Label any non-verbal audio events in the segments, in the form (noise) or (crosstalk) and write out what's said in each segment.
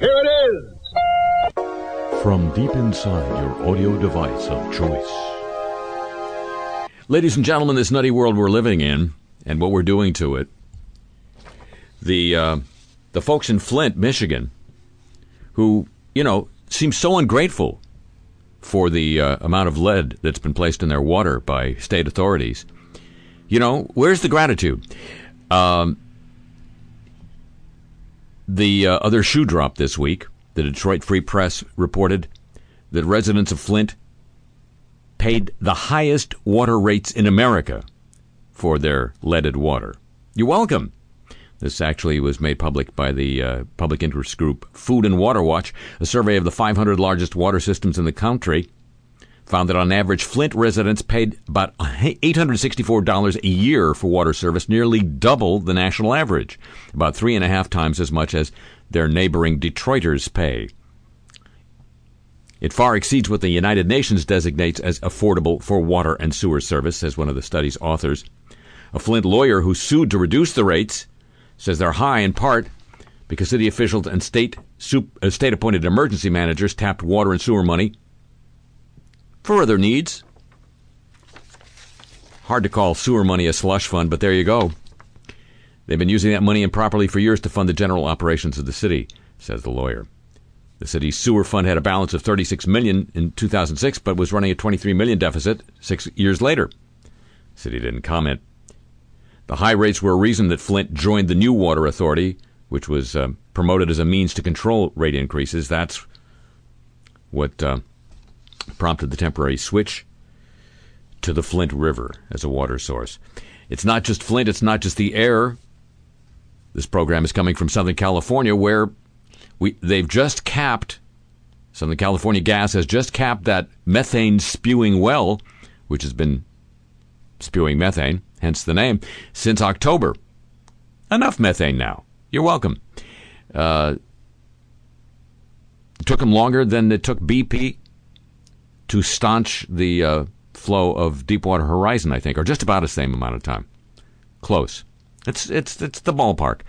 Here it is. From deep inside your audio device of choice. Ladies and gentlemen, this nutty world we're living in and what we're doing to it. The uh, the folks in Flint, Michigan, who you know seem so ungrateful for the uh, amount of lead that's been placed in their water by state authorities. You know, where's the gratitude? Um, the uh, other shoe drop this week, the Detroit Free Press reported that residents of Flint paid the highest water rates in America for their leaded water. You're welcome. This actually was made public by the uh, public interest group Food and Water Watch. A survey of the 500 largest water systems in the country found that on average, Flint residents paid about $864 a year for water service, nearly double the national average, about three and a half times as much as their neighboring Detroiters pay. It far exceeds what the United Nations designates as affordable for water and sewer service, says one of the study's authors. A Flint lawyer who sued to reduce the rates says they're high in part because city officials and state uh, state appointed emergency managers tapped water and sewer money for other needs. Hard to call sewer money a slush fund, but there you go. They've been using that money improperly for years to fund the general operations of the city, says the lawyer. The city's sewer fund had a balance of 36 million in 2006, but was running a 23 million deficit six years later. The city didn't comment. The high rates were a reason that Flint joined the new water authority, which was uh, promoted as a means to control rate increases. That's what uh, prompted the temporary switch to the Flint River as a water source. It's not just Flint, it's not just the air. This program is coming from Southern California, where we, they've just capped, Southern California Gas has just capped that methane spewing well, which has been spewing methane, hence the name, since October. Enough methane now. You're welcome. Uh, took them longer than it took BP to staunch the uh, flow of Deepwater Horizon, I think, or just about the same amount of time. Close. It's it's it's the ballpark.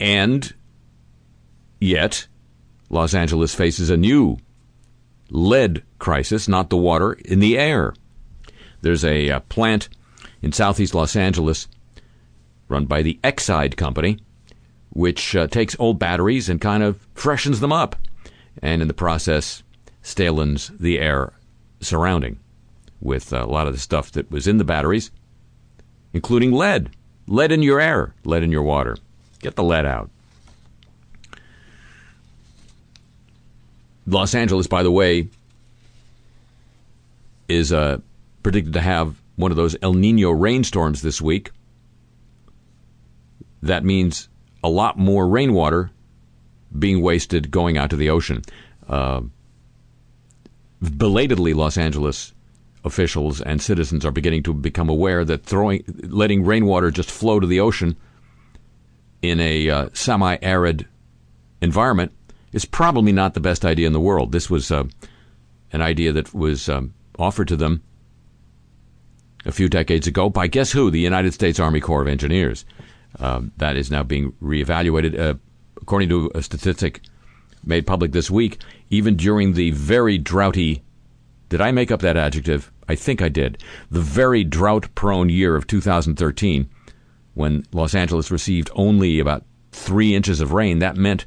And yet, Los Angeles faces a new lead crisis, not the water, in the air. There's a, a uh, plant in southeast Los Angeles run by the Exide Company, which uh, takes old batteries and kind of freshens them up and in the process stalins the air surrounding with a lot of the stuff that was in the batteries, including lead. Lead in your air, lead in your water. Get the lead out. Los Angeles, by the way, is uh, predicted to have one of those El Nino rainstorms this week. That means a lot more rainwater being wasted going out to the ocean. Uh, belatedly, Los Angeles officials and citizens are beginning to become aware that throwing, letting rainwater just flow to the ocean in a uh, semi-arid environment is probably not the best idea in the world. This was uh, an idea that was um, offered to them a few decades ago by guess who? The United States Army Corps of Engineers. Uh, that is now being reevaluated. Uh, according to a statistic made public this week, even during the very droughty did I make up that adjective? I think I did. The very drought prone year of 2013, when Los Angeles received only about three inches of rain, that meant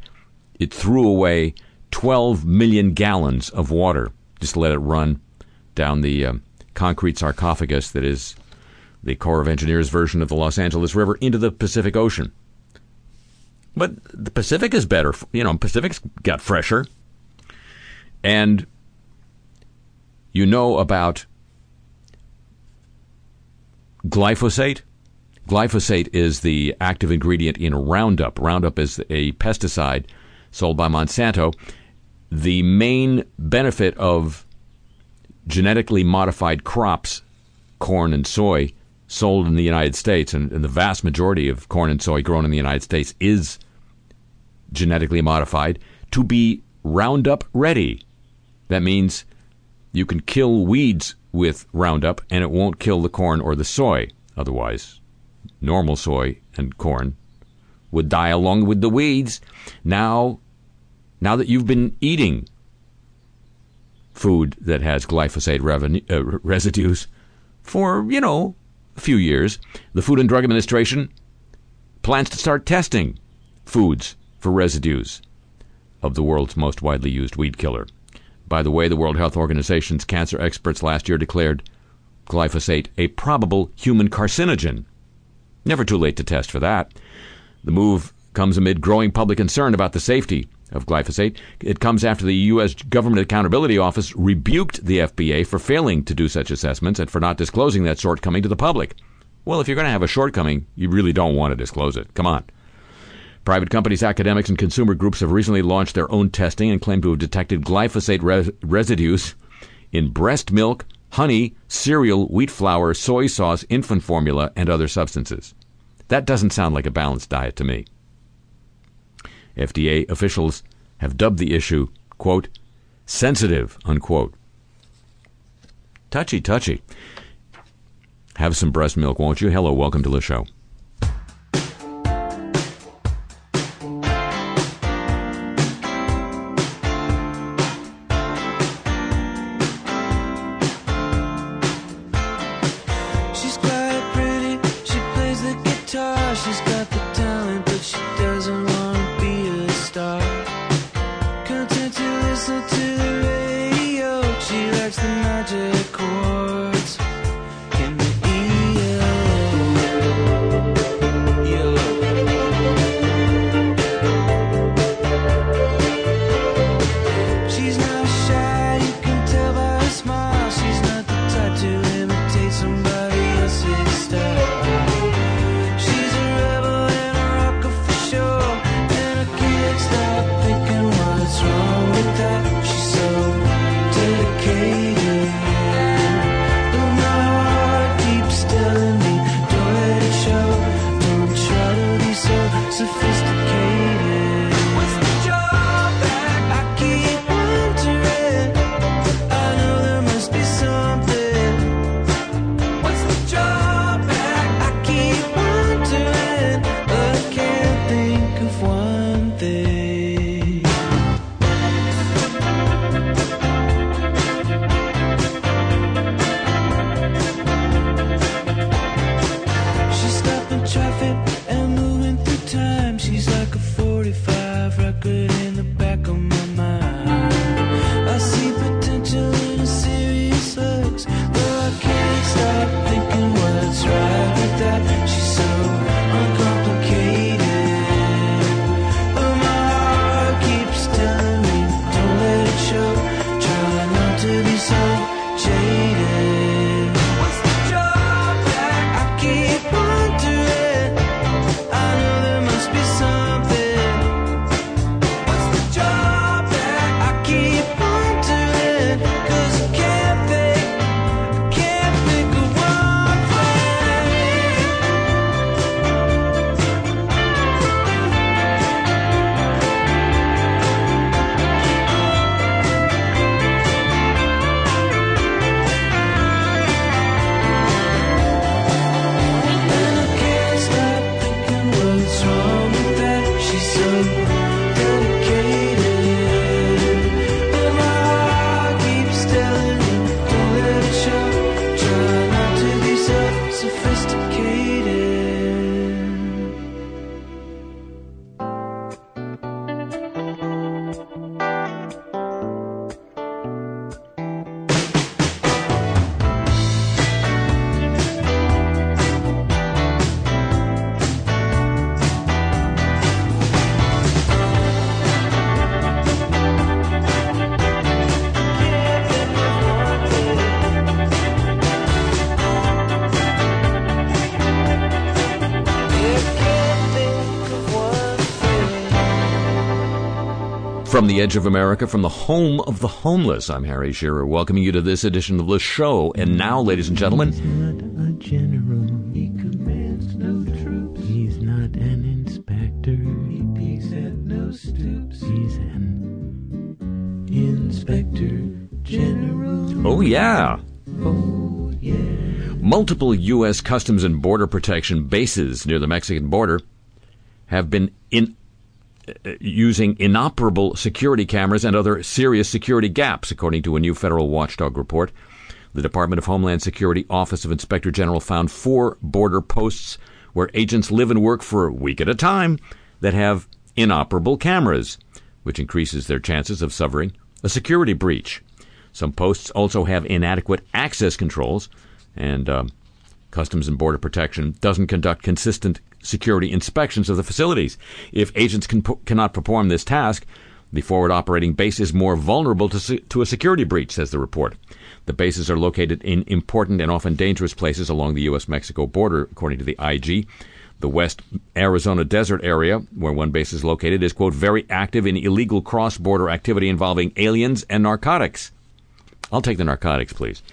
it threw away 12 million gallons of water just let it run down the um, concrete sarcophagus that is the Corps of Engineers version of the Los Angeles River into the Pacific Ocean. But the Pacific is better. You know, Pacific's got fresher. And you know about glyphosate? Glyphosate is the active ingredient in Roundup. Roundup is a pesticide sold by Monsanto. The main benefit of genetically modified crops, corn and soy, sold in the United States, and, and, the vast majority of corn and soy grown in the United States is genetically modified to be Roundup ready. That means you can kill weeds with Roundup and it won't kill the corn or the soy. Otherwise, normal soy and corn would die along with the weeds. Now, now that you've been eating food that has glyphosate uh, residues for, you know, a few years, the Food and Drug Administration plans to start testing foods for residues of the world's most widely used weed killer. By the way, the World Health Organization's cancer experts last year declared glyphosate a probable human carcinogen. Never too late to test for that. The move comes amid growing public concern about the safety of glyphosate. It comes after the U.S. Government Accountability Office rebuked the FDA for failing to do such assessments and for not disclosing that shortcoming to the public. Well, if you're going to have a shortcoming, you really don't want to disclose it. Come on. Private companies, academics, and consumer groups have recently launched their own testing and claim to have detected glyphosate res- residues in breast milk, honey, cereal, wheat flour, soy sauce, infant formula, and other substances. That doesn't sound like a balanced diet to me. FDA officials have dubbed the issue, quote, sensitive, unquote. Touchy, touchy. Have some breast milk, won't you? Hello, welcome to the show. From the edge of America, from the home of the homeless, I'm Harry Shearer, welcoming you to this edition of the show. And now, ladies and gentlemen, He's not a general. He commands no troops. He's not an inspector. He peeks at no stoops. He's an inspector general. oh yeah, Oh yeah. multiple U.S. Customs and Border Protection bases near the Mexican border have been in, using inoperable security cameras and other serious security gaps, according to a new federal watchdog report. The Department of Homeland Security Office of Inspector General found four border posts where agents live and work for a week at a time that have inoperable cameras, which increases their chances of suffering a security breach. Some posts also have inadequate access controls, and um, Customs and Border Protection doesn't conduct consistent security inspections of the facilities. If agents can, cannot perform this task, the forward operating base is more vulnerable to, to a security breach, says the report. The bases are located in important and often dangerous places along the U.S. Mexico border, according to the IG. The West Arizona desert area, where one base is located, is, quote, very active in illegal cross border activity involving aliens and narcotics. I'll take the narcotics, please.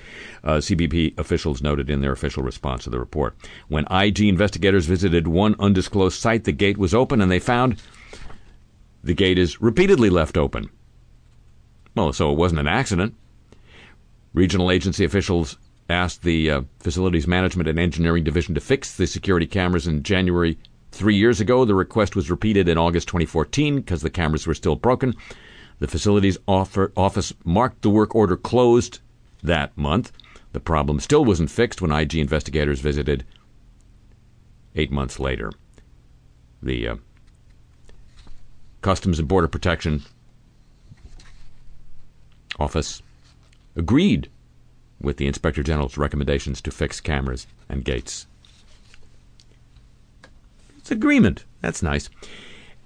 Uh, CBP officials noted in their official response to the report. When IG investigators visited one undisclosed site, the gate was open and they found the gate is repeatedly left open. Well, so it wasn't an accident. Regional agency officials asked the uh, facilities management and engineering division to fix the security cameras in January three years ago. The request was repeated in August 2014 because the cameras were still broken. The facilities office marked the work order closed that month. The problem still wasn't fixed when IG investigators visited eight months later. The uh, Customs and Border Protection Office agreed with the Inspector General's recommendations to fix cameras and gates. It's agreement. That's nice.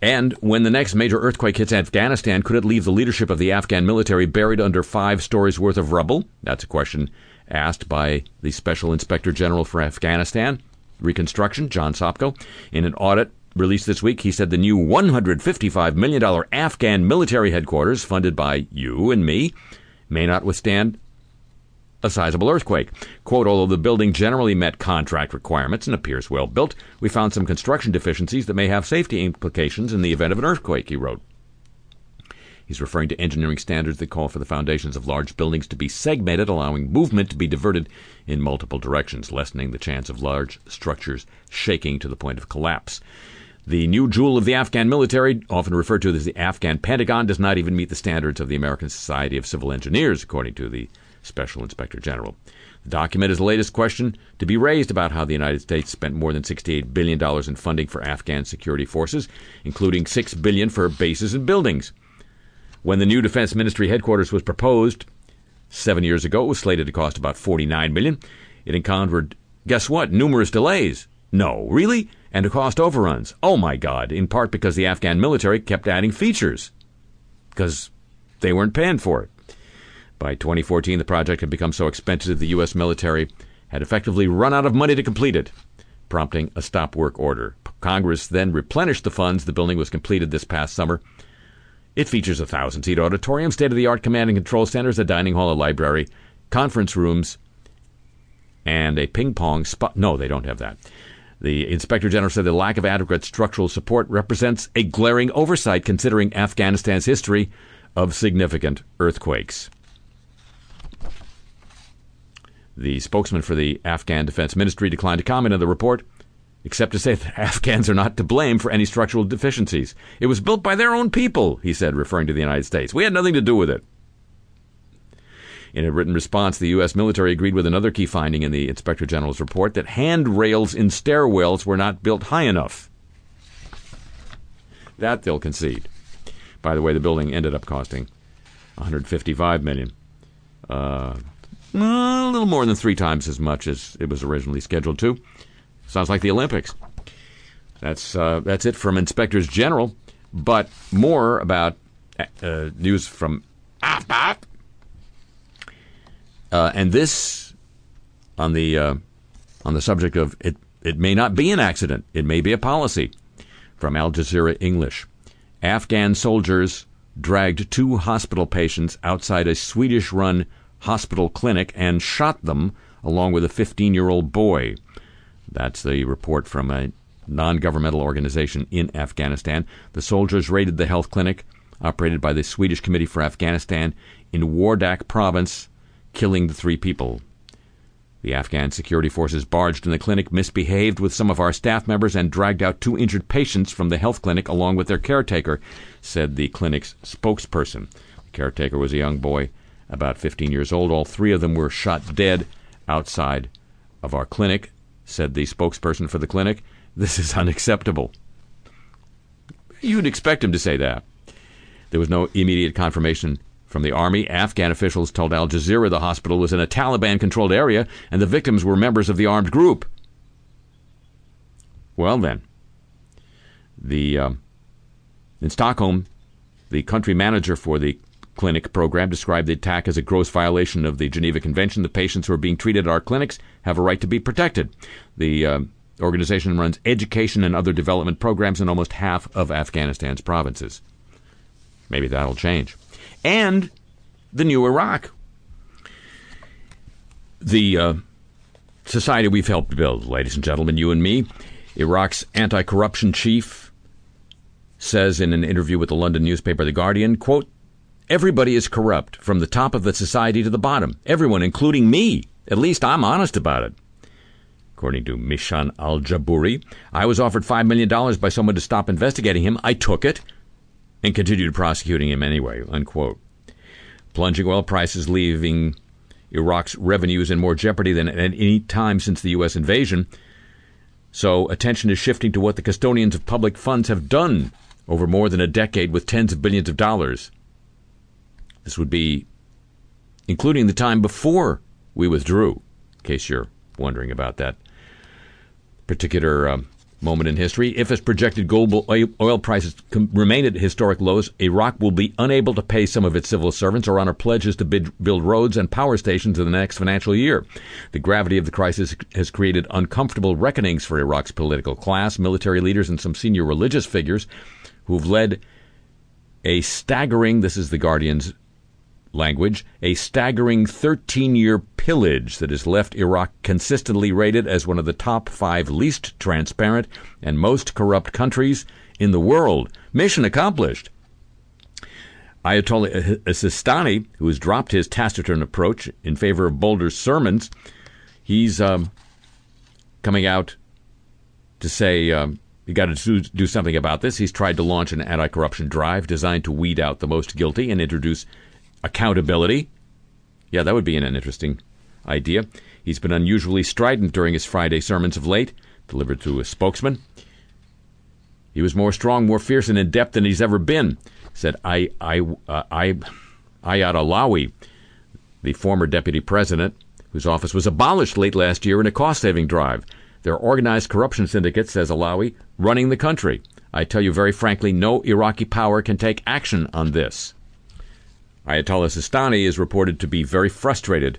And when the next major earthquake hits Afghanistan, could it leave the leadership of the Afghan military buried under five stories worth of rubble? That's a question asked by the Special Inspector General for Afghanistan Reconstruction, John Sopko. In an audit released this week, he said the new $155 million Afghan military headquarters, funded by you and me, may not withstand a sizable earthquake. Quote, although the building generally met contract requirements and appears well built, we found some construction deficiencies that may have safety implications in the event of an earthquake, he wrote. He's referring to engineering standards that call for the foundations of large buildings to be segmented, allowing movement to be diverted in multiple directions, lessening the chance of large structures shaking to the point of collapse. The new jewel of the Afghan military, often referred to as the Afghan Pentagon, does not even meet the standards of the American Society of Civil Engineers, according to the Special Inspector General. The document is the latest question to be raised about how the United States spent more than $68 billion in funding for Afghan security forces, including 6 billion for bases and buildings. When the new Defense Ministry headquarters was proposed seven years ago, it was slated to cost about 49 million. It encountered, guess what, numerous delays. No, really? And cost overruns. Oh my God, in part because the Afghan military kept adding features. Because they weren't paying for it. By 2014, the project had become so expensive the U.S. military had effectively run out of money to complete it, prompting a stop work order. Congress then replenished the funds. The building was completed this past summer. It features a thousand seat auditorium, state of the art command and control centers, a dining hall, a library, conference rooms, and a ping pong spot. No, they don't have that. The Inspector General said the lack of adequate structural support represents a glaring oversight considering Afghanistan's history of significant earthquakes. The spokesman for the Afghan Defense Ministry declined to comment on the report, except to say that (laughs) Afghans are not to blame for any structural deficiencies. It was built by their own people, he said, referring to the United States. We had nothing to do with it. In a written response, the U.S. military agreed with another key finding in the Inspector General's report that handrails in stairwells were not built high enough. That they'll concede. By the way, the building ended up costing 155 million. Uh, a little more than three times as much as it was originally scheduled to. Sounds like the Olympics. That's uh, that's it from inspectors general. But more about uh, news from AfPak. Uh, and this on the uh, on the subject of it. It may not be an accident. It may be a policy. From Al Jazeera English, Afghan soldiers dragged two hospital patients outside a Swedish-run hospital clinic and shot them along with a 15 year old boy. That's the report from a non governmental organization in Afghanistan. The soldiers raided the health clinic operated by the Swedish Committee for Afghanistan in Wardak province, killing the three people. The Afghan security forces barged in the clinic, misbehaved with some of our staff members, and dragged out two injured patients from the health clinic along with their caretaker, said the clinic's spokesperson. The caretaker was a young boy, about 15 years old. All three of them were shot dead outside of our clinic, said the spokesperson for the clinic. This is unacceptable. You'd expect him to say that. There was no immediate confirmation from the army, Afghan officials told Al Jazeera the hospital was in a Taliban controlled area and the victims were members of the armed group. Well, then, the uh, in Stockholm, the country manager for the clinic program described the attack as a gross violation of the Geneva Convention. The patients who are being treated at our clinics have a right to be protected. The uh, organization runs education and other development programs in almost half of Afghanistan's provinces. Maybe that'll change and the new Iraq. The uh, society we've helped build, ladies and gentlemen, you and me, Iraq's anti corruption chief says in an interview with the London newspaper The Guardian, quote, Everybody is corrupt, from the top of the society to the bottom. Everyone, including me. At least I'm honest about it. According to Mishan al Jabouri, I was offered $5 million by someone to stop investigating him. I took it and continued prosecuting him anyway. Unquote. Plunging oil prices leaving Iraq's revenues in more jeopardy than at any time since the U.S. invasion. So attention is shifting to what the custodians of public funds have done over more than a decade with tens of billions of dollars. This would be including the time before we withdrew, in case you're wondering about that particular um, moment in history. If, as projected, global oil prices remain at historic lows, Iraq will be unable to pay some of its civil servants or honor pledges to build roads and power stations in the next financial year. The gravity of the crisis has created uncomfortable reckonings for Iraq's political class, military leaders, and some senior religious figures who've led a staggering, this is the Guardian's language, a staggering 13 year pillage that has left Iraq consistently rated as one of the top five least transparent and most corrupt countries in the world. Mission accomplished. Ayatollah Sistani, who has dropped his taciturn approach in favor of bolder sermons, he's um, coming out to say um, you got to do, something about this. He's tried to launch an anti corruption drive designed to weed out the most guilty and introduce accountability. Yeah, that would be an, interesting idea. He's been unusually strident during his Friday sermons of late, delivered through a spokesman. He was more strong, more fierce, and in depth than he's ever been, said I, I, uh, I, Ayad Allawi, the former deputy president, whose office was abolished late last year in a cost saving drive. There are organized corruption syndicates, says Allawi, running the country. I tell you very frankly, no Iraqi power can take action on this. Ayatollah Sistani is reported to be very frustrated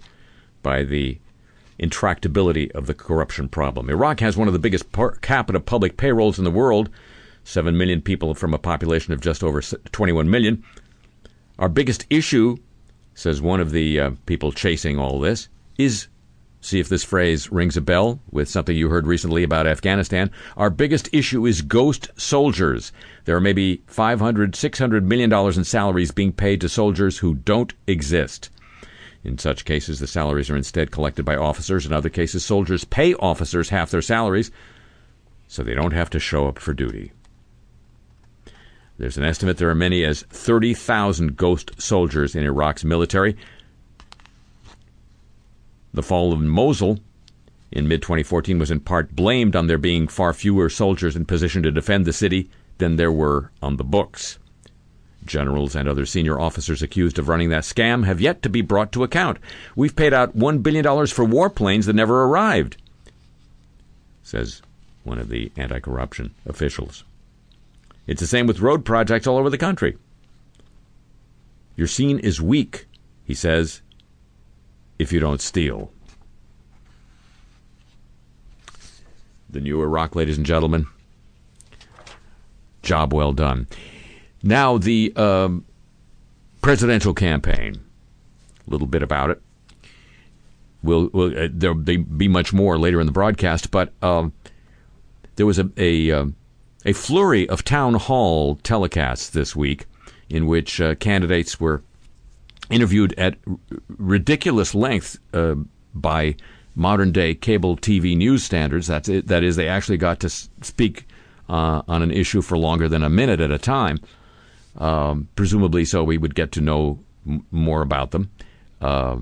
by the intractability of the corruption problem. Iraq has one of the biggest per capita public payrolls in the world 7 million people from a population of just over 21 million. Our biggest issue, says one of the uh, people chasing all this, is See if this phrase rings a bell with something you heard recently about Afghanistan. Our biggest issue is ghost soldiers. There are maybe 500, 600 million dollars in salaries being paid to soldiers who don't exist. In such cases, the salaries are instead collected by officers. In other cases, soldiers pay officers half their salaries so they don't have to show up for duty. There's an estimate there are many as 30,000 ghost soldiers in Iraq's military. The fall of Mosul in mid 2014 was in part blamed on there being far fewer soldiers in position to defend the city than there were on the books. Generals and other senior officers accused of running that scam have yet to be brought to account. We've paid out $1 billion for warplanes that never arrived, says one of the anti corruption officials. It's the same with road projects all over the country. Your scene is weak, he says, if you don't steal. The new Iraq, ladies and gentlemen. Job well done. Now, the um, presidential campaign. A little bit about it. We'll, we'll uh, there'll be much more later in the broadcast, but um, there was a a, uh, a flurry of town hall telecasts this week in which uh, candidates were interviewed at ridiculous length uh, by modern day cable TV news standards. That's it. That is, they actually got to speak uh, on an issue for longer than a minute at a time. Um, presumably, so we would get to know m- more about them. Uh,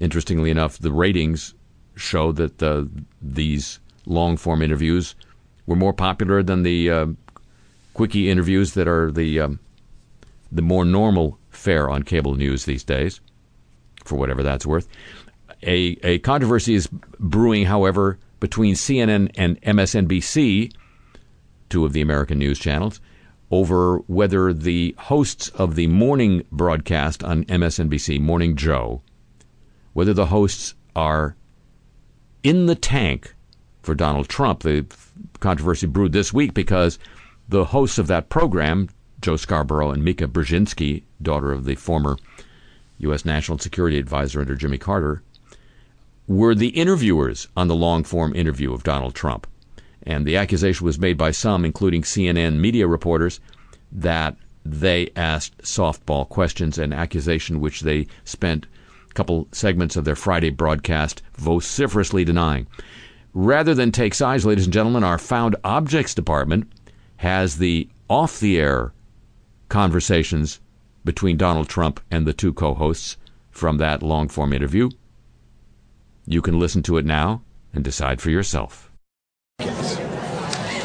interestingly enough, the ratings show that uh, these long form interviews were more popular than the uh, quickie interviews that are the um, the more normal fare on cable news these days, for whatever that's worth. A, a controversy is brewing, however, between CNN and MSNBC, two of the American news channels, over whether the hosts of the morning broadcast on MSNBC, Morning Joe, whether the hosts are in the tank for Donald Trump. The controversy brewed this week because the hosts of that program, Joe Scarborough and Mika Brzezinski, daughter of the former U.S. National Security Advisor under Jimmy Carter, were the interviewers on the long form interview of Donald Trump. And the accusation was made by some, including CNN media reporters, that they asked softball questions, an accusation which they spent a couple segments of their Friday broadcast vociferously denying. Rather than take sides, ladies and gentlemen, our Found Objects Department has the off the air conversations between Donald Trump and the two co hosts from that long form interview. You can listen to it now and decide for yourself.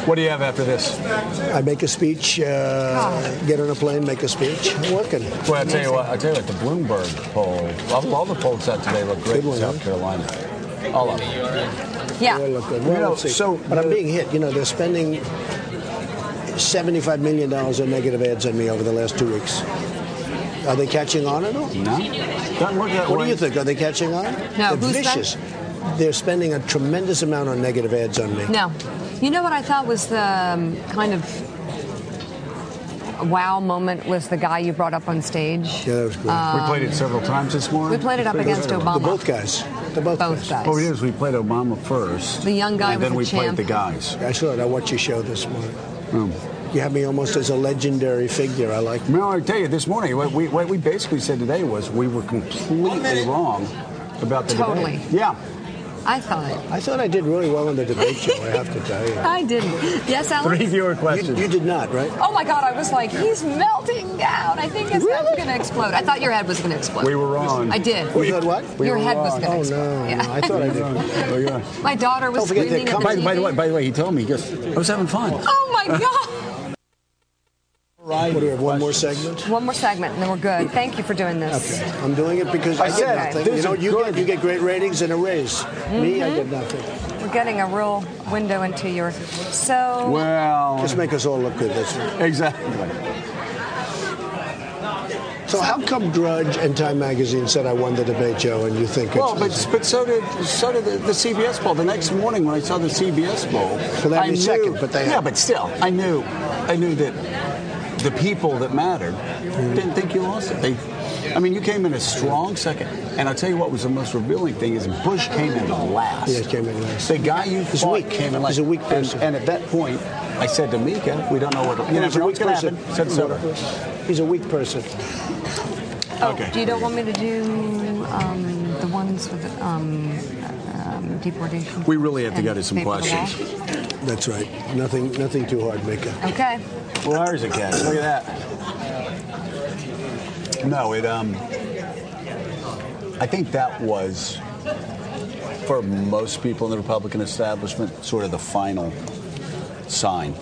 What do you have after this? I make a speech, uh, get on a plane, make a speech. I'm working. Well, I tell you what. I tell you what. The Bloomberg poll. All, all the polls out today look great Good one, in South huh? Carolina. All of them. Yeah. They look good. Well, You know, let's see. so but I'm being hit. You know, they're spending $75 million on negative ads on me over the last two weeks. Are they catching on at all? No, doesn't look that What way. do you think? Are they catching on? No, They're who's that? vicious. They're spending a tremendous amount on negative ads on me. No. You know what I thought was the um, kind of wow moment was the guy you brought up on stage. Yeah, that was good. we played it several times this morning. We played it up against Obama. the Obama. both guys. The both, Both guys. Oh, it is. We played Obama first. The young guy and was then a we champ. played the guys. I saw it. I watched your show this morning. Um, You have me almost as a legendary figure. I like no, I tell you, this morning, what we, what we basically said today was we were completely wrong about the Totally. debate. Yeah. I thought. I thought I did really well in the debate show, I have to tell you. I didn't. Yes, Alex? viewer You, you did not, right? Oh my God, I was like, he's melting down. I think his head's going to explode. I thought your head was going to explode. We were wrong. I did. We thought what? We your were head was going to Oh, explode. no, Yeah. no. I thought I did. Oh, yeah. My daughter was Don't forget screaming that at the By, TV. by the way, by the way, he told me he goes, I was having fun. Oh my God. What do we have? One more segment? One more segment and then we're good. Thank you for doing this. Okay. I'm doing it because I, I get said, nothing. You know, you good. get, you get great ratings and a raise. Me, I get nothing. Mm-hmm. We're getting a real window into your. So. Well, Just make us all look good. That's it. exactly. So how come Drudge and Time Magazine said I won the debate, Joe, and you think Well, it's... but but so did so did the, the CBS poll. The next morning when I saw the CBS poll, So that'd I knew, second, but they yeah, had- but still, I knew, I knew that the people that mattered didn't think you lost it. They, I mean, you came in a strong second, and I'll tell you what was the most revealing thing is Bush came in last. Yeah, he came in last. The guy you He's fought weak. came in last. He's a weak person. And, at that point, I said to Mika, we don't know what you a know weak what's going to person. happen. Said so. He's a weak person. Oh, Okay. do you don't want me to do um, the ones with um, deportation? We really have to and get to some questions. That's right. Nothing, nothing too hard, Mika. Okay. Well, there's a catch. Look at that. No, it um. I think that was for most people in the Republican establishment sort of the final sign.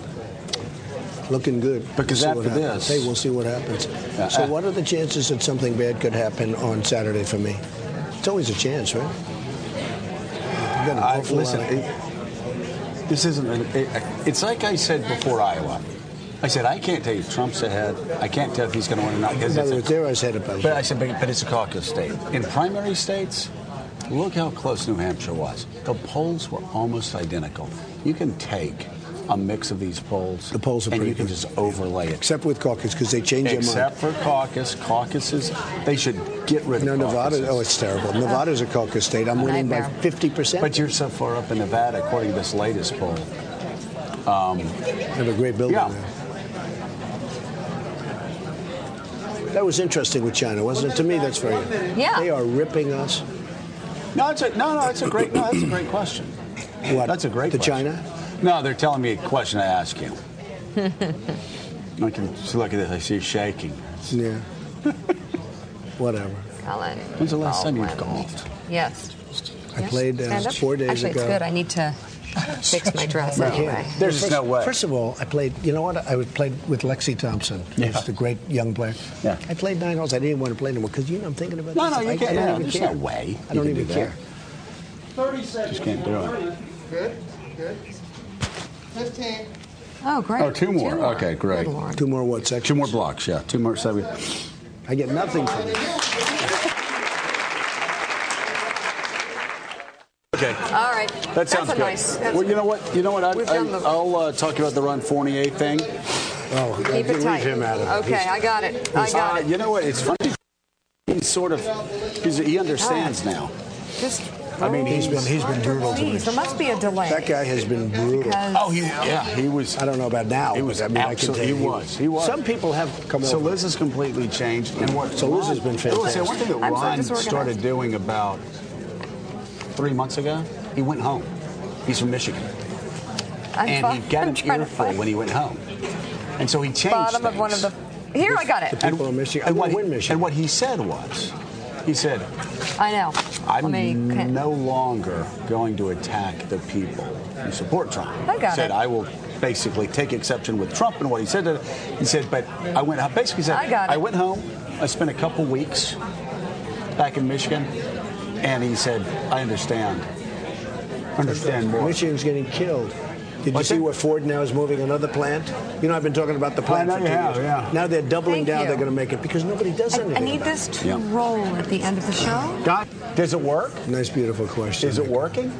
Looking good. Because We'll see after what happens. this- Hey, we'll see what happens. Yeah, so uh, what are the chances that something bad could happen on Saturday for me? It's always a chance, right? You've got an I, listen, it, this isn't. It, it's like I said before Iowa. I said I can't tell you if Trump's ahead. I can't tell if he's going to win or not because in other words, there I was headed. But I said, but, but it's a caucus state. In primary states, look how close New Hampshire was. The polls were almost identical. You can take a mix of these polls, The polls are and pretty you can good. just overlay it. Except with caucus, because they change Except for caucus, caucuses, they should get rid their of mind. No, Nevada. Oh, caucuses. Oh, it's terrible. Nevada's a caucus state. I'm winning by 50%. But you're so far up in Nevada, according to this latest poll. Um, I have a great building Yeah. there. That was interesting with China, wasn't it? To me, that's very. Yeah. They are ripping us. No, it's a, no, no, it's a great, no, that's a great question. What? That's a great To question. China? No, they're telling me a question to ask you. (laughs) I can see, look at this. I see you shaking. Yeah. (laughs) Whatever. Colin. When's the last time you've golfed? Yes. I Yes. played uh, Stand up. four days Actually, ago. it's good. I need to (laughs) fix my dress I anyway. can't. There's first, no way. First of all, I played. You know what? I played with Lexi Thompson, Yeah. who's the great young player. Yeah. I played nine holes. I didn't want to play anymore because you know I'm thinking about No, this. no, you I, can't- I don't yeah, even there's care. no way I you don't can even do care. that. Just can't do it. Good, good. 15. Oh, great. Oh, two more. Okay, great. Good Lord. Two more what sections? Two more blocks, yeah. Two more. So I get nothing from it. okay. All right. That sounds That's a good. nice. that's- well, you know what? You know what? I, I, the- I'll uh, talk about the Ron Fournier thing. Oh, Keep it leave tight. him out of it. Okay, He's- I got it. I got Uh, it. You know what? It's funny. He's sort of. He's, he understands now. Just. I mean, he's been- he's been brutal to Please, us. there must be a delay. That guy has been brutal. Oh, he, yeah, he was. I don't know about now. He was but I mean, I can absolute- tell you, he was, he was. Some people have come So over. Liz has completely changed, and what? So Liz has been Well, see, One thing that I'm so Ron disorganized. started doing about three months ago, he went home. He's from Michigan, I'm and fi- he got I'm an trying to earful find when he went home, and so he changed bottom of one of the. things. Here, I got it. The people in Michigan. I And want what, he, Michigan. and what he said was, he said, I know. I'm Let no longer going to attack the people who support Trump. I got he said, it. I will basically take exception with Trump and what he said. To, he said, but I went, basically said, I got it. went home, I spent a couple weeks back in Michigan, and he said, I understand. Understand more. Michigan's getting killed. Did you What's see that? where Ford now is moving another plant? You know, I've been talking about the plant know for two have, years. yeah. Now they're doubling Thank down. you. They're going to make it because nobody does I, anything. I need about this to Yeah. roll at the end of the show. Doc, does it work? Nice, beautiful question. Is it working?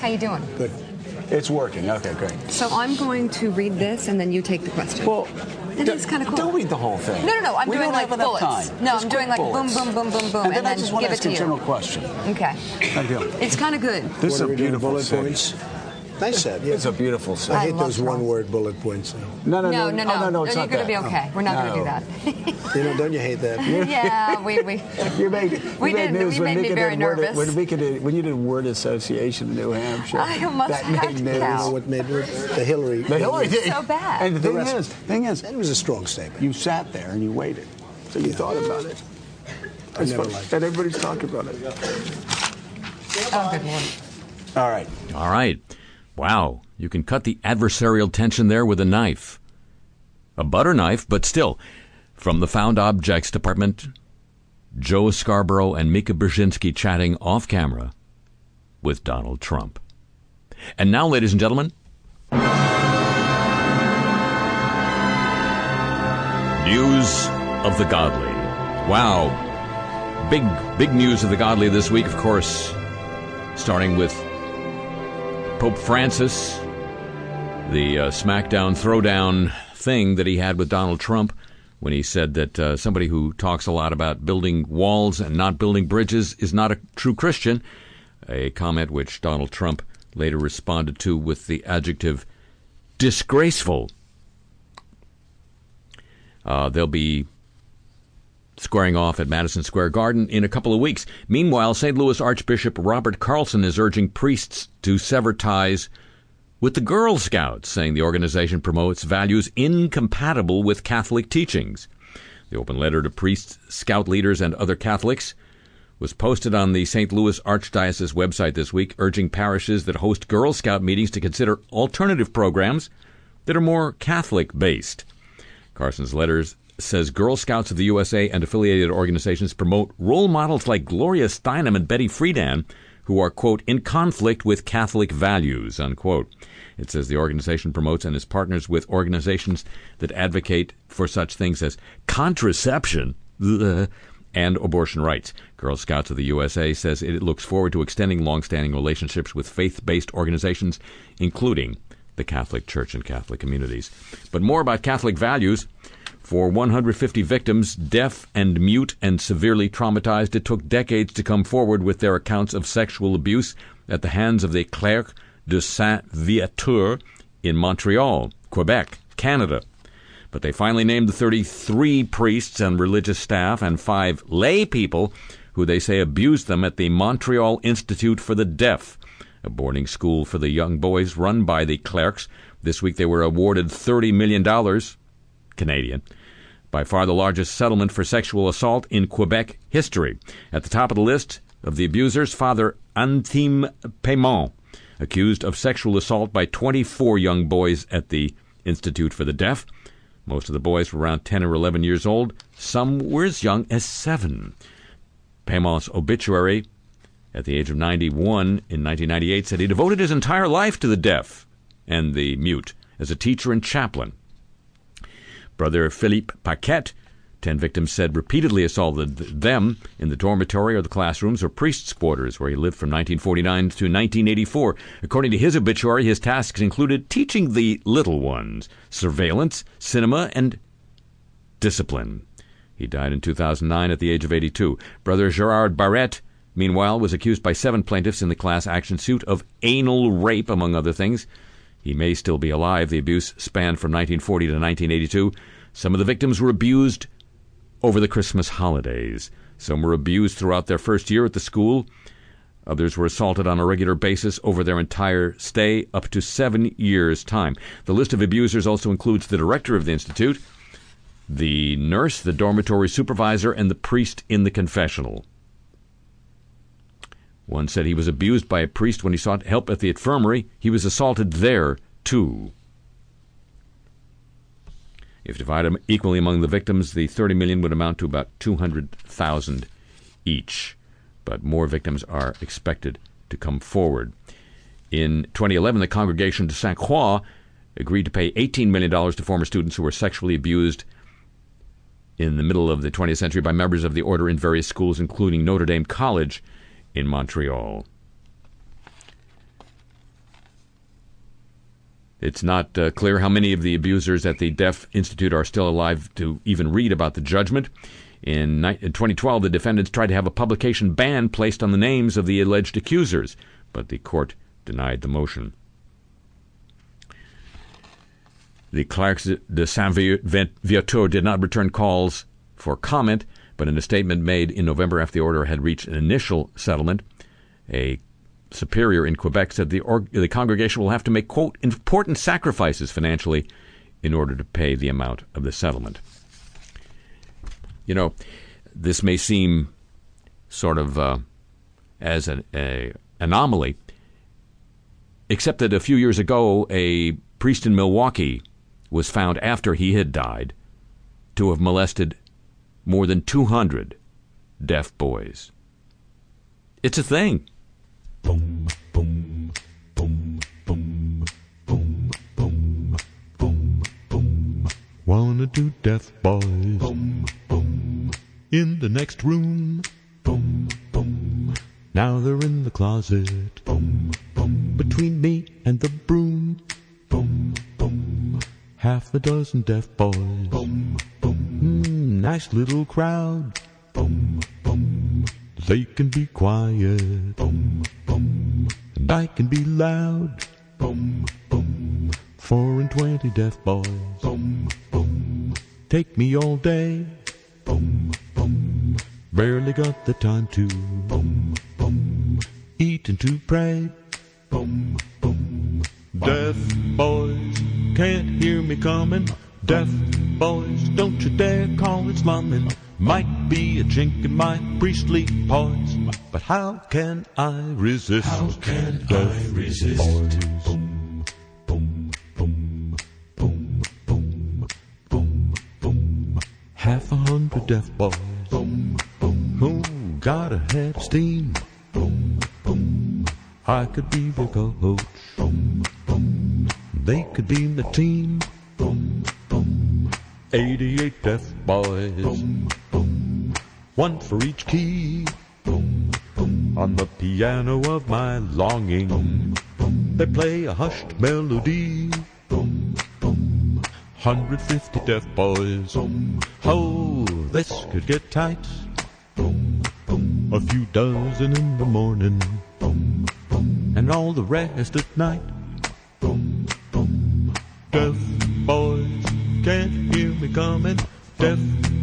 How you doing? Good. It's working. Okay, great. So I'm going to read this, and then you take the question. Well, It d- is kinda cool. Don't read the whole thing. No, no, no, I'm We doing don't like bullets. time. No, Just I'm doing like boom, bullets. boom, boom, boom, boom, And then and I then just want give to it ask to a you. general question. okay. Thank you. It's kind of good. This is a are we doing, beautiful bullet city. points. Nice set. Yeah. It's a beautiful I. I hate those one-word bullet points. No, no, No, no, no, no. Oh, no, no, it's you're going to be okay. We're not No. going to do that. (laughs) You know, don't you hate that? (laughs) yeah, we, we. You made, (laughs) you We made did- news we when made me very did word, nervous. When, Mika did, when you did word association in New Hampshire, I almost that had made to news. You know count. what made it? The Hillary. The Hillary thing. So bad. And the The thing rest- is, thing is, That was a strong statement. you sat there and you waited, so you thought about it. I never That's liked And everybody's talking about it. Oh, good lord. All right. All right. Wow. You can cut the adversarial tension there with a knife. A butter knife, but still. From the Found Objects Department, Joe Scarborough and Mika Brzezinski chatting off camera with Donald Trump. And now, ladies and gentlemen, news of the godly. Wow. Big, big news of the godly this week, of course, starting with Pope Francis, the uh, SmackDown throwdown thing that he had with Donald Trump when he said that uh, somebody who talks a lot about building walls and not building bridges is not a true Christian, a comment which Donald Trump later responded to with the adjective disgraceful. Uh, they'll be squaring off at Madison Square Garden in a couple of weeks. Meanwhile, St. Louis Archbishop Robert Carlson is urging priests to sever ties with the Girl Scouts, saying the organization promotes values incompatible with Catholic teachings. The open letter to priests, scout leaders, and other Catholics was posted on the St. Louis Archdiocese website this week, urging parishes that host Girl Scout meetings to consider alternative programs that are more Catholic based. Carlson's letters says Girl Scouts of the USA and affiliated organizations promote role models like Gloria Steinem and Betty Friedan, who are, quote, in conflict with Catholic values, unquote. It says the organization promotes and is partners with organizations that advocate for such things as contraception and abortion rights. Girl Scouts of the USA says it looks forward to extending longstanding relationships with faith based organizations, including the Catholic Church and Catholic communities. But more about Catholic values. For 150 victims, deaf and mute and severely traumatized, it took decades to come forward with their accounts of sexual abuse at the hands of the Clerc de Saint Viateur in Montreal, Quebec, Canada. But they finally named the 33 priests and religious staff and five lay people who they say abused them at the Montreal Institute for the Deaf, a boarding school for the young boys run by the clerks. This week they were awarded $30 million Canadian. By far the largest settlement for sexual assault in Quebec history. At the top of the list of the abusers, Father Antime Paiement, accused of sexual assault by 24 young boys at the Institute for the Deaf. Most of the boys were around 10 or 11 years old. Some were as young as seven. Paiement's obituary at the age of 91 in 1998 said he devoted his entire life to the deaf and the mute as a teacher and chaplain. Brother Philippe Paquette, ten victims said repeatedly assaulted them in the dormitory or the classrooms or priests' quarters where he lived from 1949 to 1984. According to his obituary, his tasks included teaching the little ones, surveillance, cinema, and discipline. He died in 2009 at the age of 82. Brother Gerard Barrette, meanwhile, was accused by seven plaintiffs in the class action suit of anal rape, among other things. He may still be alive. The abuse spanned from 1940 to 1982. Some of the victims were abused over the Christmas holidays. Some were abused throughout their first year at the school. Others were assaulted on a regular basis over their entire stay, up to seven years' time. The list of abusers also includes the director of the institute, the nurse, the dormitory supervisor, and the priest in the confessional. One said he was abused by a priest when he sought help at the infirmary. He was assaulted there, too. If divided equally among the victims, the 30 million would amount to about 200,000 each. But more victims are expected to come forward. In 2011, the Congregation de Sainte Croix agreed to pay $18 million to former students who were sexually abused in the middle of the 20th century by members of the order in various schools, including Notre Dame College in Montreal. It's not uh, clear how many of the abusers at the Deaf Institute are still alive to even read about the judgment. In, ni- in 2012, the defendants tried to have a publication ban placed on the names of the alleged accusers, but the court denied the motion. The Clercs de Saint Viateur did not return calls for comment, but in a statement made in November after the order had reached an initial settlement, a superior in Quebec said the, the congregation will have to make, quote, important sacrifices financially in order to pay the amount of the settlement. You know, this may seem sort of uh, as an anomaly, except that a few years ago, a priest in Milwaukee was found after he had died to have molested more than 200 deaf boys. It's a thing. Boom, boom, boom, boom, boom, boom, boom, boom. Wanna do deaf boys? Boom, boom. In the next room? Boom, boom. Now they're in the closet. Boom, boom. Between me and the broom. Boom, boom. Half a dozen deaf boys. Boom, boom. Mm, nice little crowd. Boom, boom. They can be quiet. Boom, boom. And I can be loud. Boom, boom. Four and twenty deaf boys. Boom, boom. Take me all day. Boom, boom. Barely got the time to. Boom, boom. Eat and to pray. Boom, boom. Deaf boys can't hear me coming. Deaf boys, don't you dare call it slumming. Might be a chink in my priestly poise, but how can I resist? How can I resist? Boys. Boom, boom, boom, boom, boom, boom, boom. Half a hundred deaf boys. Boom, boom. Who got a head of steam? Boom, boom. I could be their coach. Boom, boom. They could be the team. Boom, boom. 88 deaf boys. Boom, boom. One for each key. Boom, boom. On the piano of my longing. Boom, boom. They play a hushed melody. Boom, boom. 150 deaf boys. Boom, oh, this could get tight. Boom, boom. A few dozen in the morning. Boom, boom. And all the rest at night. Boom, boom. Deaf boys can't hear me coming. Deaf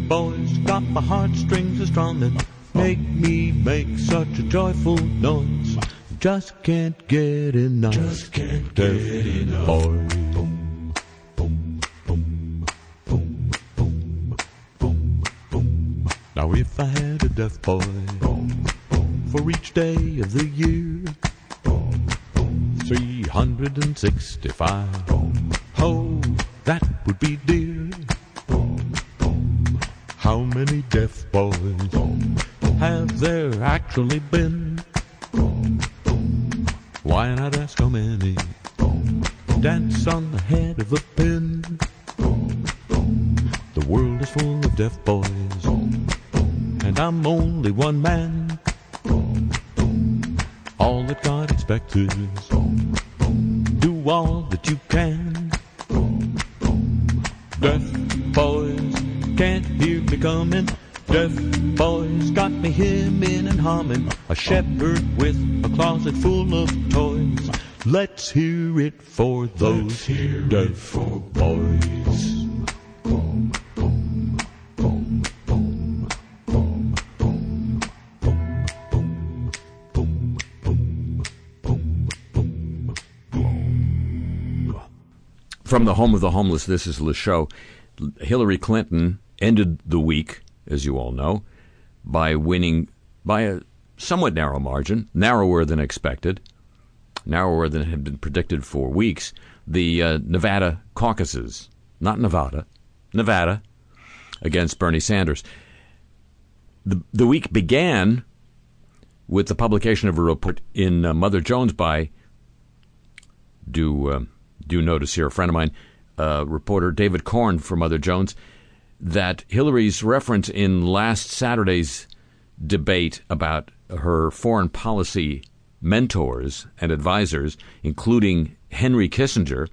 boys got my heartstrings a strumming. make me make such a joyful noise. Just can't get enough. Just can't get enough. Boy. Boom, boom, boom, boom, boom, boom, boom. Now if I had a deaf boy for each day of the year, 365. Oh, that would be dear. How many deaf boys have there actually been? Why not ask how many dance on the head of a pin? The world is full of deaf boys, and I'm only one man. All that God expects is do all that you can. Deaf boys can't hear me coming. Deaf boys got me hemming and humming. A shepherd with a closet full of toys. Let's hear it for those deaf for boys. From the home of the homeless, this is Le Show. Hillary Clinton ended the week, as you all know, by winning by a somewhat narrow margin, narrower than expected, narrower than had been predicted for weeks, the uh, Nevada caucuses, not Nevada, Nevada, against Bernie Sanders. The, the week began with the publication of a report in uh, Mother Jones by do uh, do notice here a friend of mine, uh, reporter David Corn from Mother Jones, that Hillary's reference in last Saturday's debate about her foreign policy mentors and advisors, including Henry Kissinger,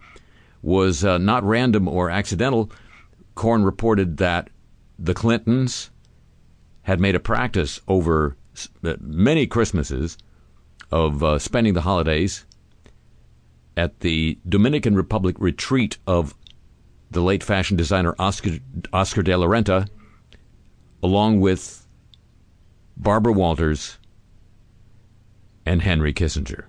was uh, not random or accidental. Corn reported that the Clintons had made a practice over uh, many Christmases of uh, spending the holidays at the Dominican Republic retreat of the late fashion designer Oscar, Oscar de la Renta, along with Barbara Walters and Henry Kissinger.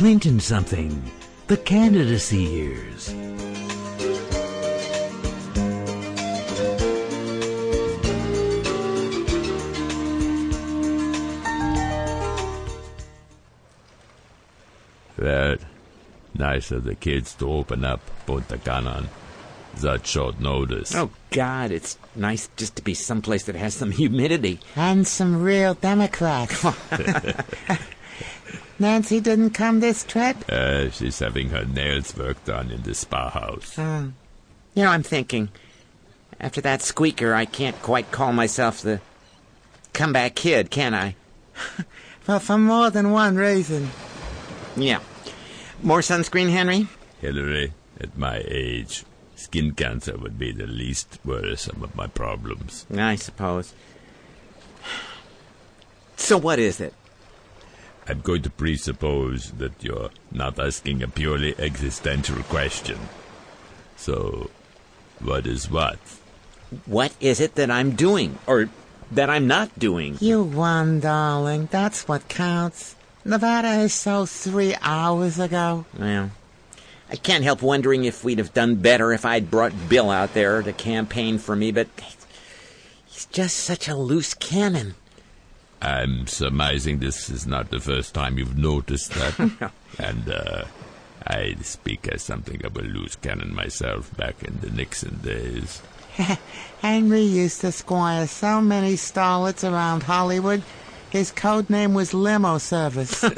Clinton something. The candidacy years. Well, nice of the kids to open up Punta Cana on such short notice. Oh, God, it's nice just to be someplace that has some (laughs) humidity. And some real Democrats. (laughs) Nancy didn't come this trip? Uh, she's having her nails worked on in the spa house. You know, I'm thinking, after that squeaker, I can't quite call myself the comeback kid, can I? (laughs) Well, for more than one reason. Yeah. More sunscreen, Henry? Hillary, at my age, skin cancer would be the least worrisome of my problems. I suppose. (sighs) So what is it? I'm going to presuppose that you're not asking a purely existential question. So, what is what? What is it that I'm doing? Or that I'm not doing? You won, darling. That's what counts. Nevada is so three hours ago. Well, I can't help wondering if we'd have done better if I'd brought Bill out there to campaign for me, but he's just such a loose cannon. I'm surmising this is not the first time you've noticed that. (laughs) and, uh, I speak as something of a loose cannon myself back in the Nixon days. (laughs) Henry used to squire so many starlets around Hollywood. His code name was Limo Service. (laughs)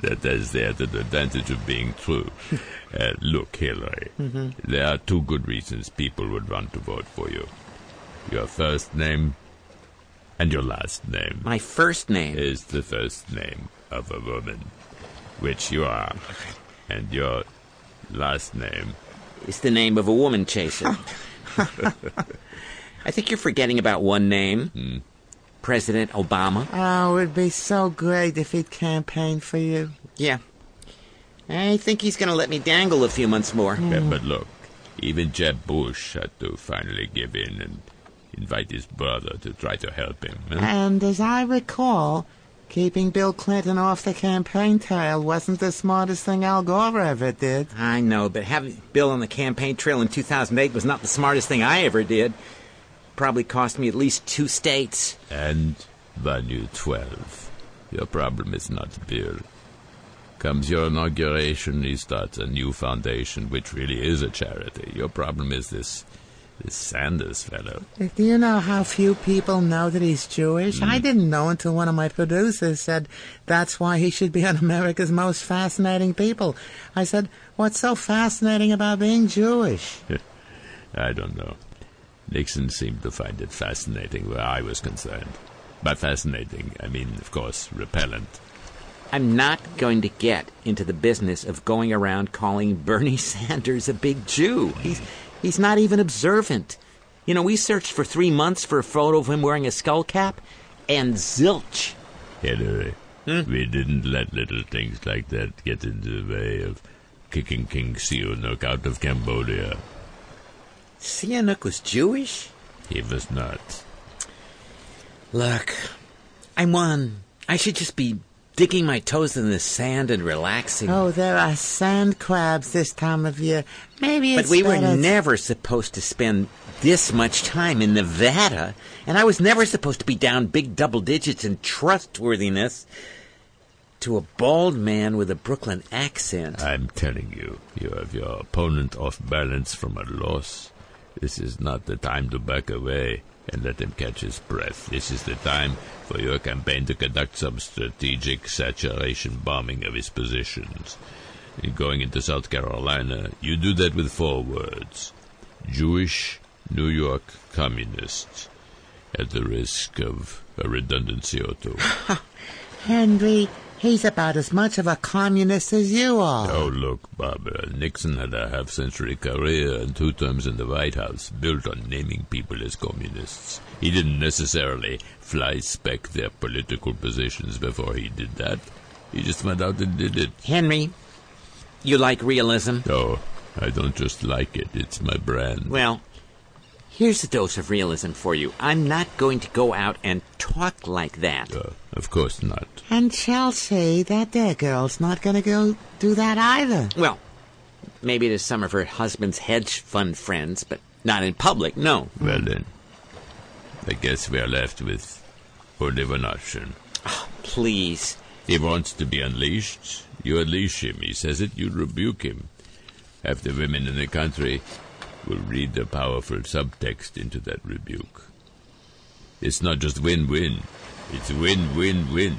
That has the added advantage of being true. Uh, look, Hillary, there are two good reasons people would want to vote for you your first name and your last name My first name. is the first name of a woman, which you are, and your last name. is the name of a woman chaser. (laughs) I think you're forgetting about one name hmm. President Obama. Oh, it'd be so great if he'd campaign for you. Yeah. I think he's going to let me dangle a few months more. Yeah, but look, even Jeb Bush had to finally give in and invite his brother to try to help him. huh? And as I recall, keeping Bill Clinton off the campaign trail wasn't the smartest thing Al Gore ever did. I know, but having Bill on the campaign trail in 2008 was not the smartest thing I ever did. Probably cost me at least two states. And value 12. Your problem is not Bill. Comes your inauguration, he starts a new foundation, which really is a charity. Your problem is this, this Sanders fellow. Do you know how few people know that he's Jewish? I mm. didn't know until one of my producers said that's why he should be on America's Most Fascinating People. I said, What's so fascinating about being Jewish? (laughs) I don't know. Nixon seemed to find it fascinating where I was concerned. By fascinating, I mean, of course, repellent. I'm not going to get into the business of going around calling Bernie (laughs) Sanders a big Jew. He's, he's not even observant. You know, we searched for three months for a photo of him wearing a skull cap, and zilch. Anyway, hmm? we didn't let little things like that get in the way of kicking King Sihanouk out of Cambodia. Sihanouk was Jewish? He was not. Look, I'm one. I should just be digging my toes in the sand and relaxing. Oh, there are sand crabs this time of year. Maybe it's but we were better- never supposed to spend this much time in Nevada, and I was never supposed to be down big double digits in trustworthiness to a bald man with a Brooklyn accent. I'm telling you, you have your opponent off balance from a loss. This is not the time to back away and let him catch his breath. This is the time for your campaign to conduct some strategic saturation bombing of his positions. In going into South Carolina, you do that with four words Jewish, New York, communists, at the risk of a redundancy or two. (laughs) Henry, he's about as much of a communist as you are. Oh, look, Barbara. Nixon had a half century career and two terms in the White House built on naming people as communists. He didn't necessarily fly spec their political positions before he did that. He just went out and did it. Henry, you like realism? No, I don't just like it, it's my brand. Well, here's a dose of realism for you. I'm not going to go out and talk like that. Uh, of course not. And Chelsea, that there girl's not going to go do that either. Well, maybe to some of her husband's hedge fund friends, but not in public, no. Well then, I guess we're left with only one option. Ah, please. He wants to be unleashed. You unleash him. He says it, you rebuke him. Half the women in the country will read the powerful subtext into that rebuke. It's not just win-win. It's win-win-win.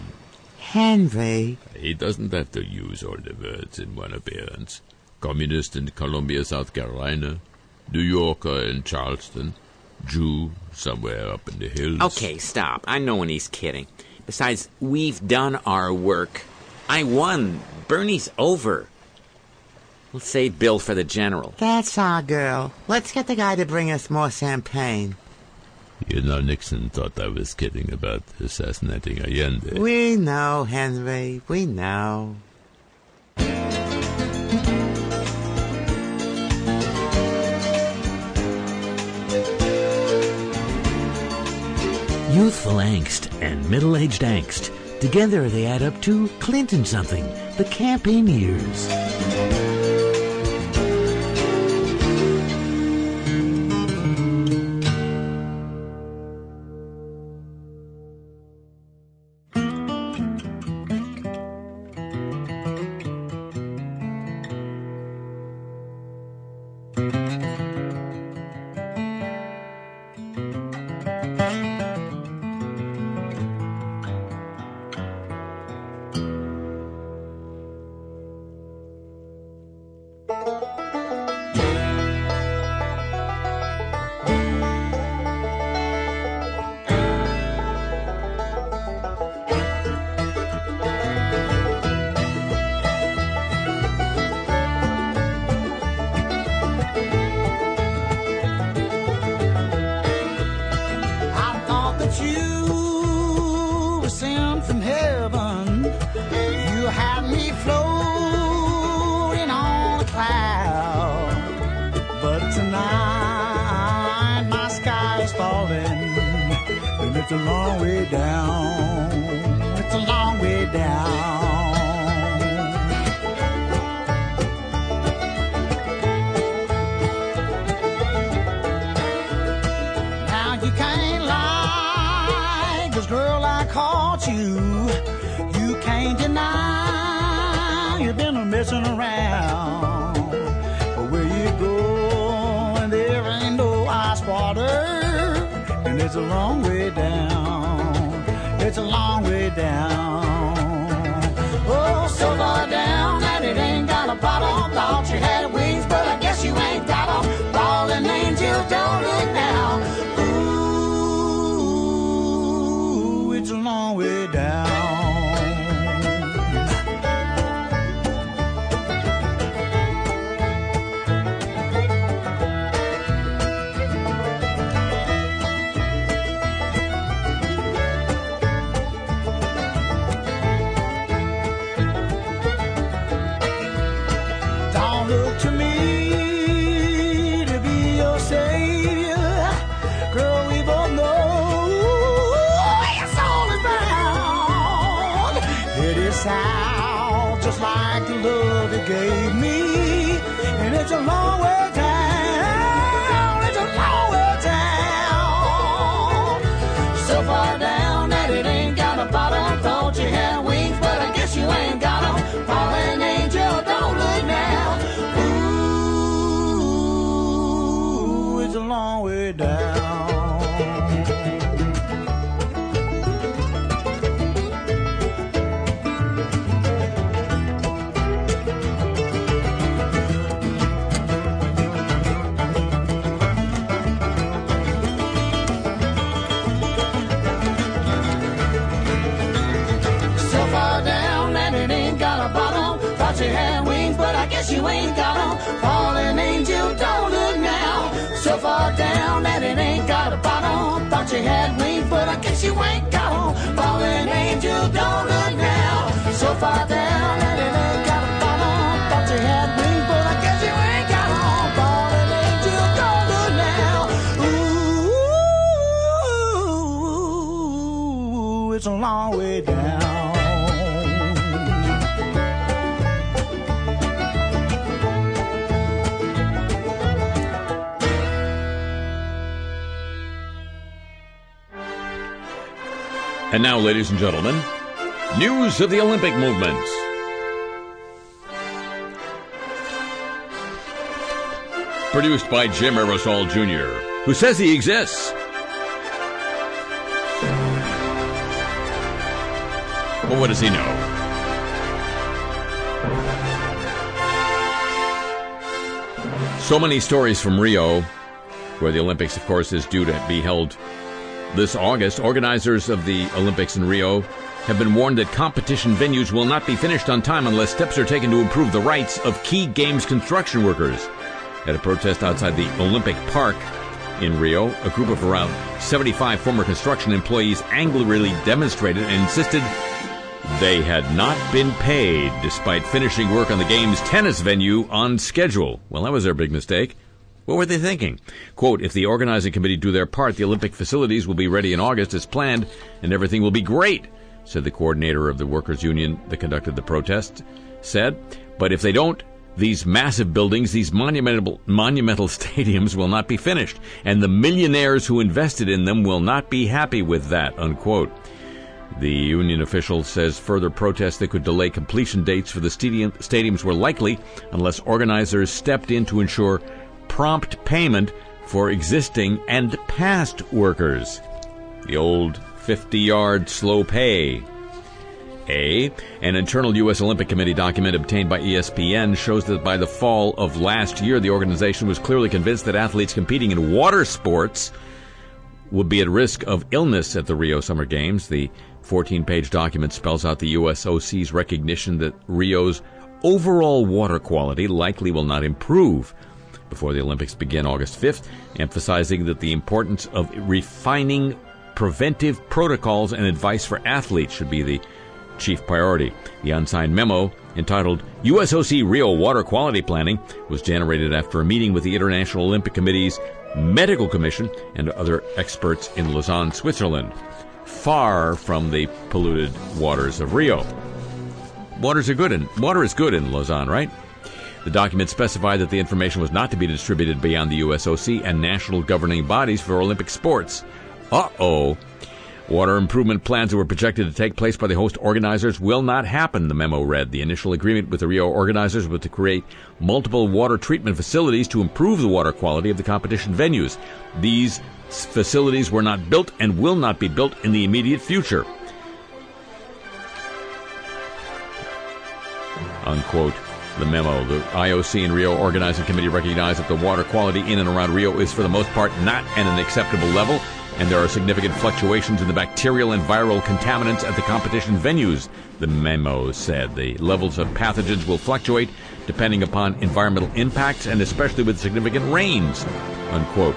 Henry, He doesn't have to use all the words in one appearance. Communist in Columbia, South Carolina. New Yorker in Charleston. Jew somewhere up in the hills. Okay, stop. I know when he's kidding. Besides, we've done our work. I won. Bernie's over. We'll save Bill for the general. that's our girl. Let's get the guy to bring us more champagne. You know, Nixon thought I was kidding about assassinating Allende. We know, Henry. We know. Youthful angst and middle aged angst. Together they add up to Clinton something, the campaign years. Down. And now, ladies and gentlemen, news of the Olympic movements. Produced by Jim Aerosol Jr., who says he exists. But what does he know? So many stories from Rio, where the Olympics, of course, is due to be held this August. Organizers of the Olympics in Rio have been warned that competition venues will not be finished on time unless steps are taken to improve the rights of key games construction workers. At a protest outside the Olympic Park in Rio, a group of around 75 former construction employees angrily demonstrated and insisted they had not been paid despite finishing work on the game's tennis venue on schedule. Well, that was their big mistake. What were they thinking? Quote, if the organizing committee do their part, the Olympic facilities will be ready in August as planned, and everything will be great, said the coordinator of the workers' union that conducted the protest, said. But if they don't, these massive buildings, these monumental, monumental (laughs) stadiums will not be finished, and the millionaires who invested in them will not be happy with that, unquote. The union official says further protests that could delay completion dates for the stadium, stadiums were likely unless organizers stepped in to ensure prompt payment for existing and past workers. The old 50 yard slow pay. A. An internal U.S. Olympic Committee document obtained by ESPN shows that by the fall of last year, the organization was clearly convinced that athletes competing in water sports would be at risk of illness at the Rio Summer Games. The 14 page document spells out the USOC's recognition that Rio's overall water quality likely will not improve before the Olympics begin August 5th, emphasizing that the importance of refining preventive protocols and advice for athletes should be the chief priority. The unsigned memo, entitled USOC Rio Water Quality Planning, was generated after a meeting with the International Olympic Committee's Medical Commission and other experts in Lausanne, Switzerland, far from the polluted waters of Rio. Waters are good in water is good in Lausanne, right? The document specified that the information was not to be distributed beyond the USOC and national governing bodies for Olympic sports. Uh oh. Water improvement plans that were projected to take place by the host organizers will not happen, the memo read. The initial agreement with the Rio organizers was to create multiple water treatment facilities to improve the water quality of the competition venues. These facilities were not built and will not be built in the immediate future. Unquote. The memo. The IOC and Rio Organizing Committee recognize that the water quality in and around Rio is for the most part not at an acceptable level, and there are significant fluctuations in the bacterial and viral contaminants at the competition venues, the memo said. The levels of pathogens will fluctuate depending upon environmental impacts and especially with significant rains. Unquote.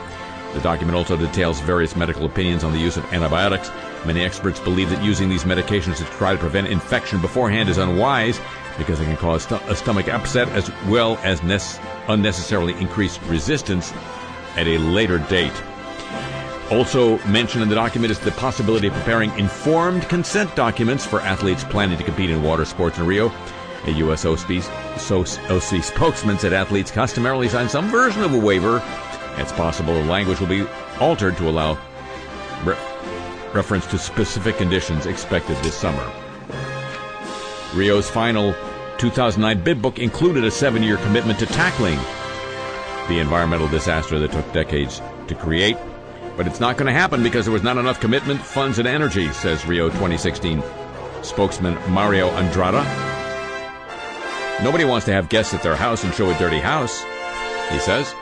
The document also details various medical opinions on the use of antibiotics. Many experts believe that using these medications to try to prevent infection beforehand is unwise because it can cause st- a stomach upset as well as nes- unnecessarily increased resistance at a later date. Also mentioned in the document is the possibility of preparing informed consent documents for athletes planning to compete in water sports in Rio. A USOC OC spokesman said athletes customarily sign some version of a waiver. It's possible the language will be altered to allow re- reference to specific conditions expected this summer. Rio's final 2009 bid book included a seven year commitment to tackling the environmental disaster that took decades to create. But it's not going to happen because there was not enough commitment, funds, and energy, says Rio 2016 spokesman Mario Andrada. Nobody wants to have guests at their house and show a dirty house, he says.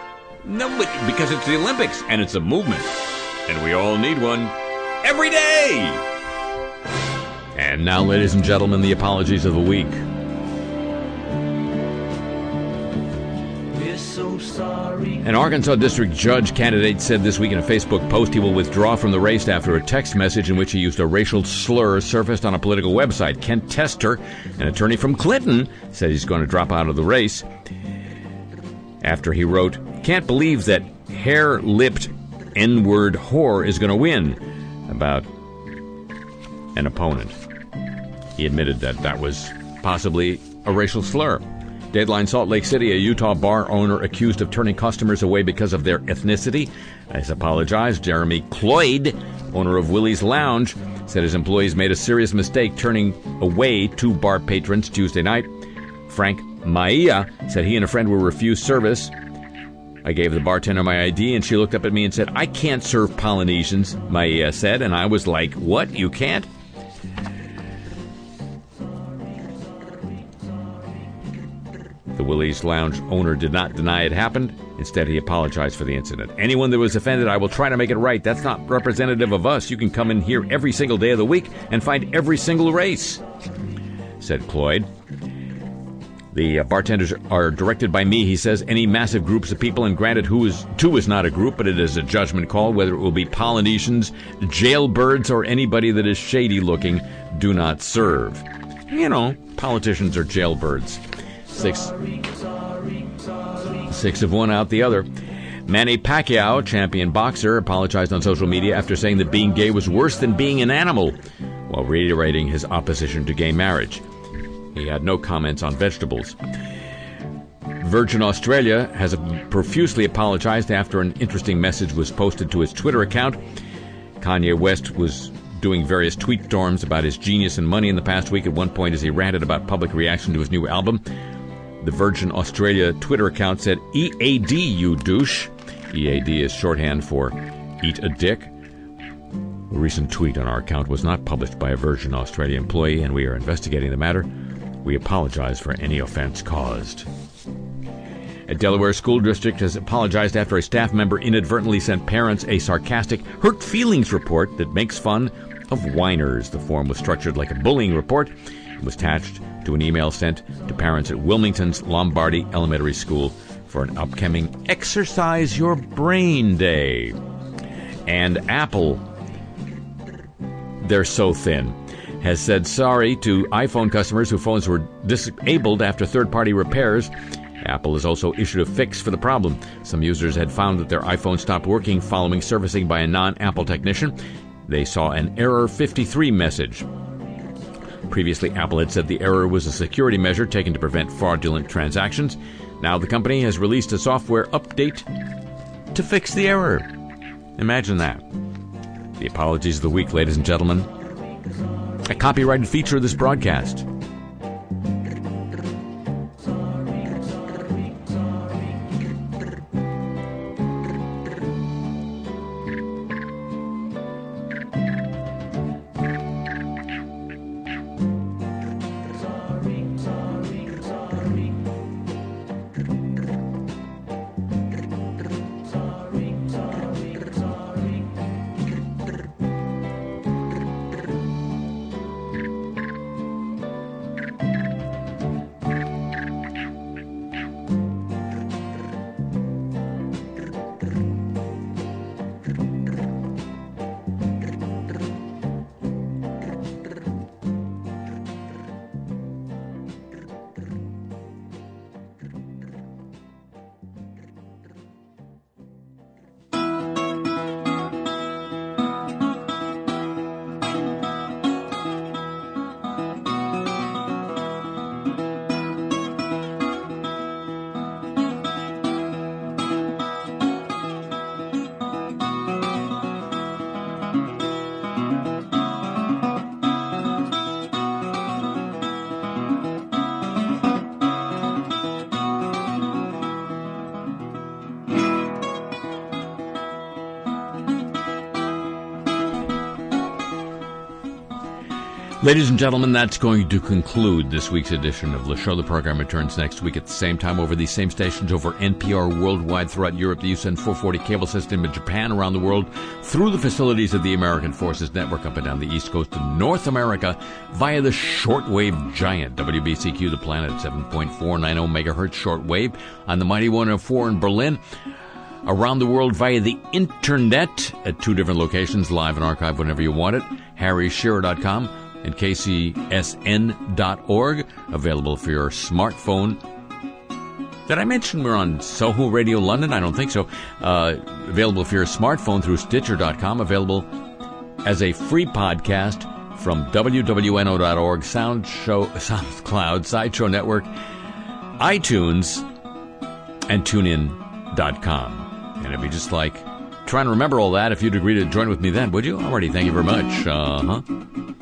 No, but because it's the Olympics and it's a movement. And we all need one every day. And now, ladies and gentlemen, the apologies of the week. An Arkansas district judge candidate said this week in a Facebook post he will withdraw from the race after a text message in which he used a racial slur surfaced on a political website. Kent Tester, an attorney from Clinton, said he's going to drop out of the race after he wrote, Can't believe that hair lipped N word whore is going to win about an opponent. He admitted that that was possibly a racial slur. Deadline Salt Lake City, a Utah bar owner accused of turning customers away because of their ethnicity, has apologized. Jeremy Cloyd, owner of Willie's Lounge, said his employees made a serious mistake turning away two bar patrons Tuesday night. Frank Maia said he and a friend were refused service. I gave the bartender my ID and she looked up at me and said, I can't serve Polynesians, Maia said, and I was like, What? You can't? The Willie's Lounge owner did not deny it happened. Instead, he apologized for the incident. Anyone that was offended, I will try to make it right. That's not representative of us. You can come in here every single day of the week and find every single race, said Cloyd. The uh, bartenders are directed by me, he says. Any massive groups of people, and granted, who is two is not a group, but it is a judgment call. Whether it will be Polynesians, jailbirds, or anybody that is shady looking, do not serve. You know, politicians are jailbirds. Six, six of one out the other. Manny Pacquiao, champion boxer, apologized on social media after saying that being gay was worse than being an animal, while reiterating his opposition to gay marriage. He had no comments on vegetables. Virgin Australia has profusely apologized after an interesting message was posted to its Twitter account. Kanye West was doing various tweet storms about his genius and money in the past week at one point as he ranted about public reaction to his new album. The Virgin Australia Twitter account said, EAD, you douche. EAD is shorthand for eat a dick. A recent tweet on our account was not published by a Virgin Australia employee, and we are investigating the matter. We apologize for any offense caused. A Delaware school district has apologized after a staff member inadvertently sent parents a sarcastic hurt feelings report that makes fun of whiners. The form was structured like a bullying report was attached to an email sent to parents at Wilmington's Lombardy Elementary School for an upcoming Exercise Your Brain Day. And Apple, they're so thin, has said sorry to iPhone customers whose phones were disabled after third party repairs Apple has also issued a fix for the problem. Some users had found that their iPhone stopped working following servicing by a non Apple technician. They saw an error 53 message. Previously, Apple had said the error was a security measure taken to prevent fraudulent transactions. Now, the company has released a software update to fix the error. Imagine that. The apologies of the week, ladies and gentlemen. A copyrighted feature of this broadcast. Ladies and gentlemen, that's going to conclude this week's edition of the show. The program returns next week at the same time over these same stations over NPR worldwide throughout Europe, the USEN 440 cable system in Japan, around the world, through the facilities of the American Forces Network up and down the East Coast of North America via the shortwave giant WBCQ, the planet 7.490 megahertz shortwave on the mighty 104 in Berlin around the world via the internet at two different locations, live and archive whenever you want it. HarryShearer.com and kcsn.org, available for your smartphone. Did I mention we're on Soho Radio London? I don't think so. Uh, available for your smartphone through Stitcher.com, available as a free podcast from WWNO.org, Sound Show, SoundCloud, Sideshow Network, iTunes, and TuneIn.com. And it'd be just like trying to remember all that if you'd agree to join with me then, would you? Already, thank you very much. Uh huh.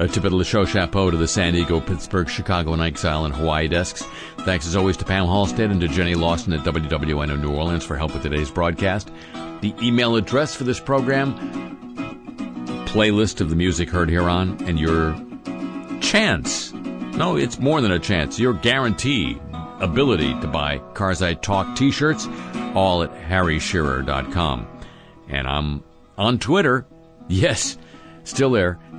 A tip of the show chapeau to the San Diego, Pittsburgh, Chicago, and Exile and Hawaii desks. Thanks as always to Pam Halstead and to Jenny Lawson at WWNO New Orleans for help with today's broadcast. The email address for this program, playlist of the music heard here on, and your chance. No, it's more than a chance. Your guarantee, ability to buy Cars I Talk t-shirts, all at harryshearer.com. And I'm on Twitter. Yes, still there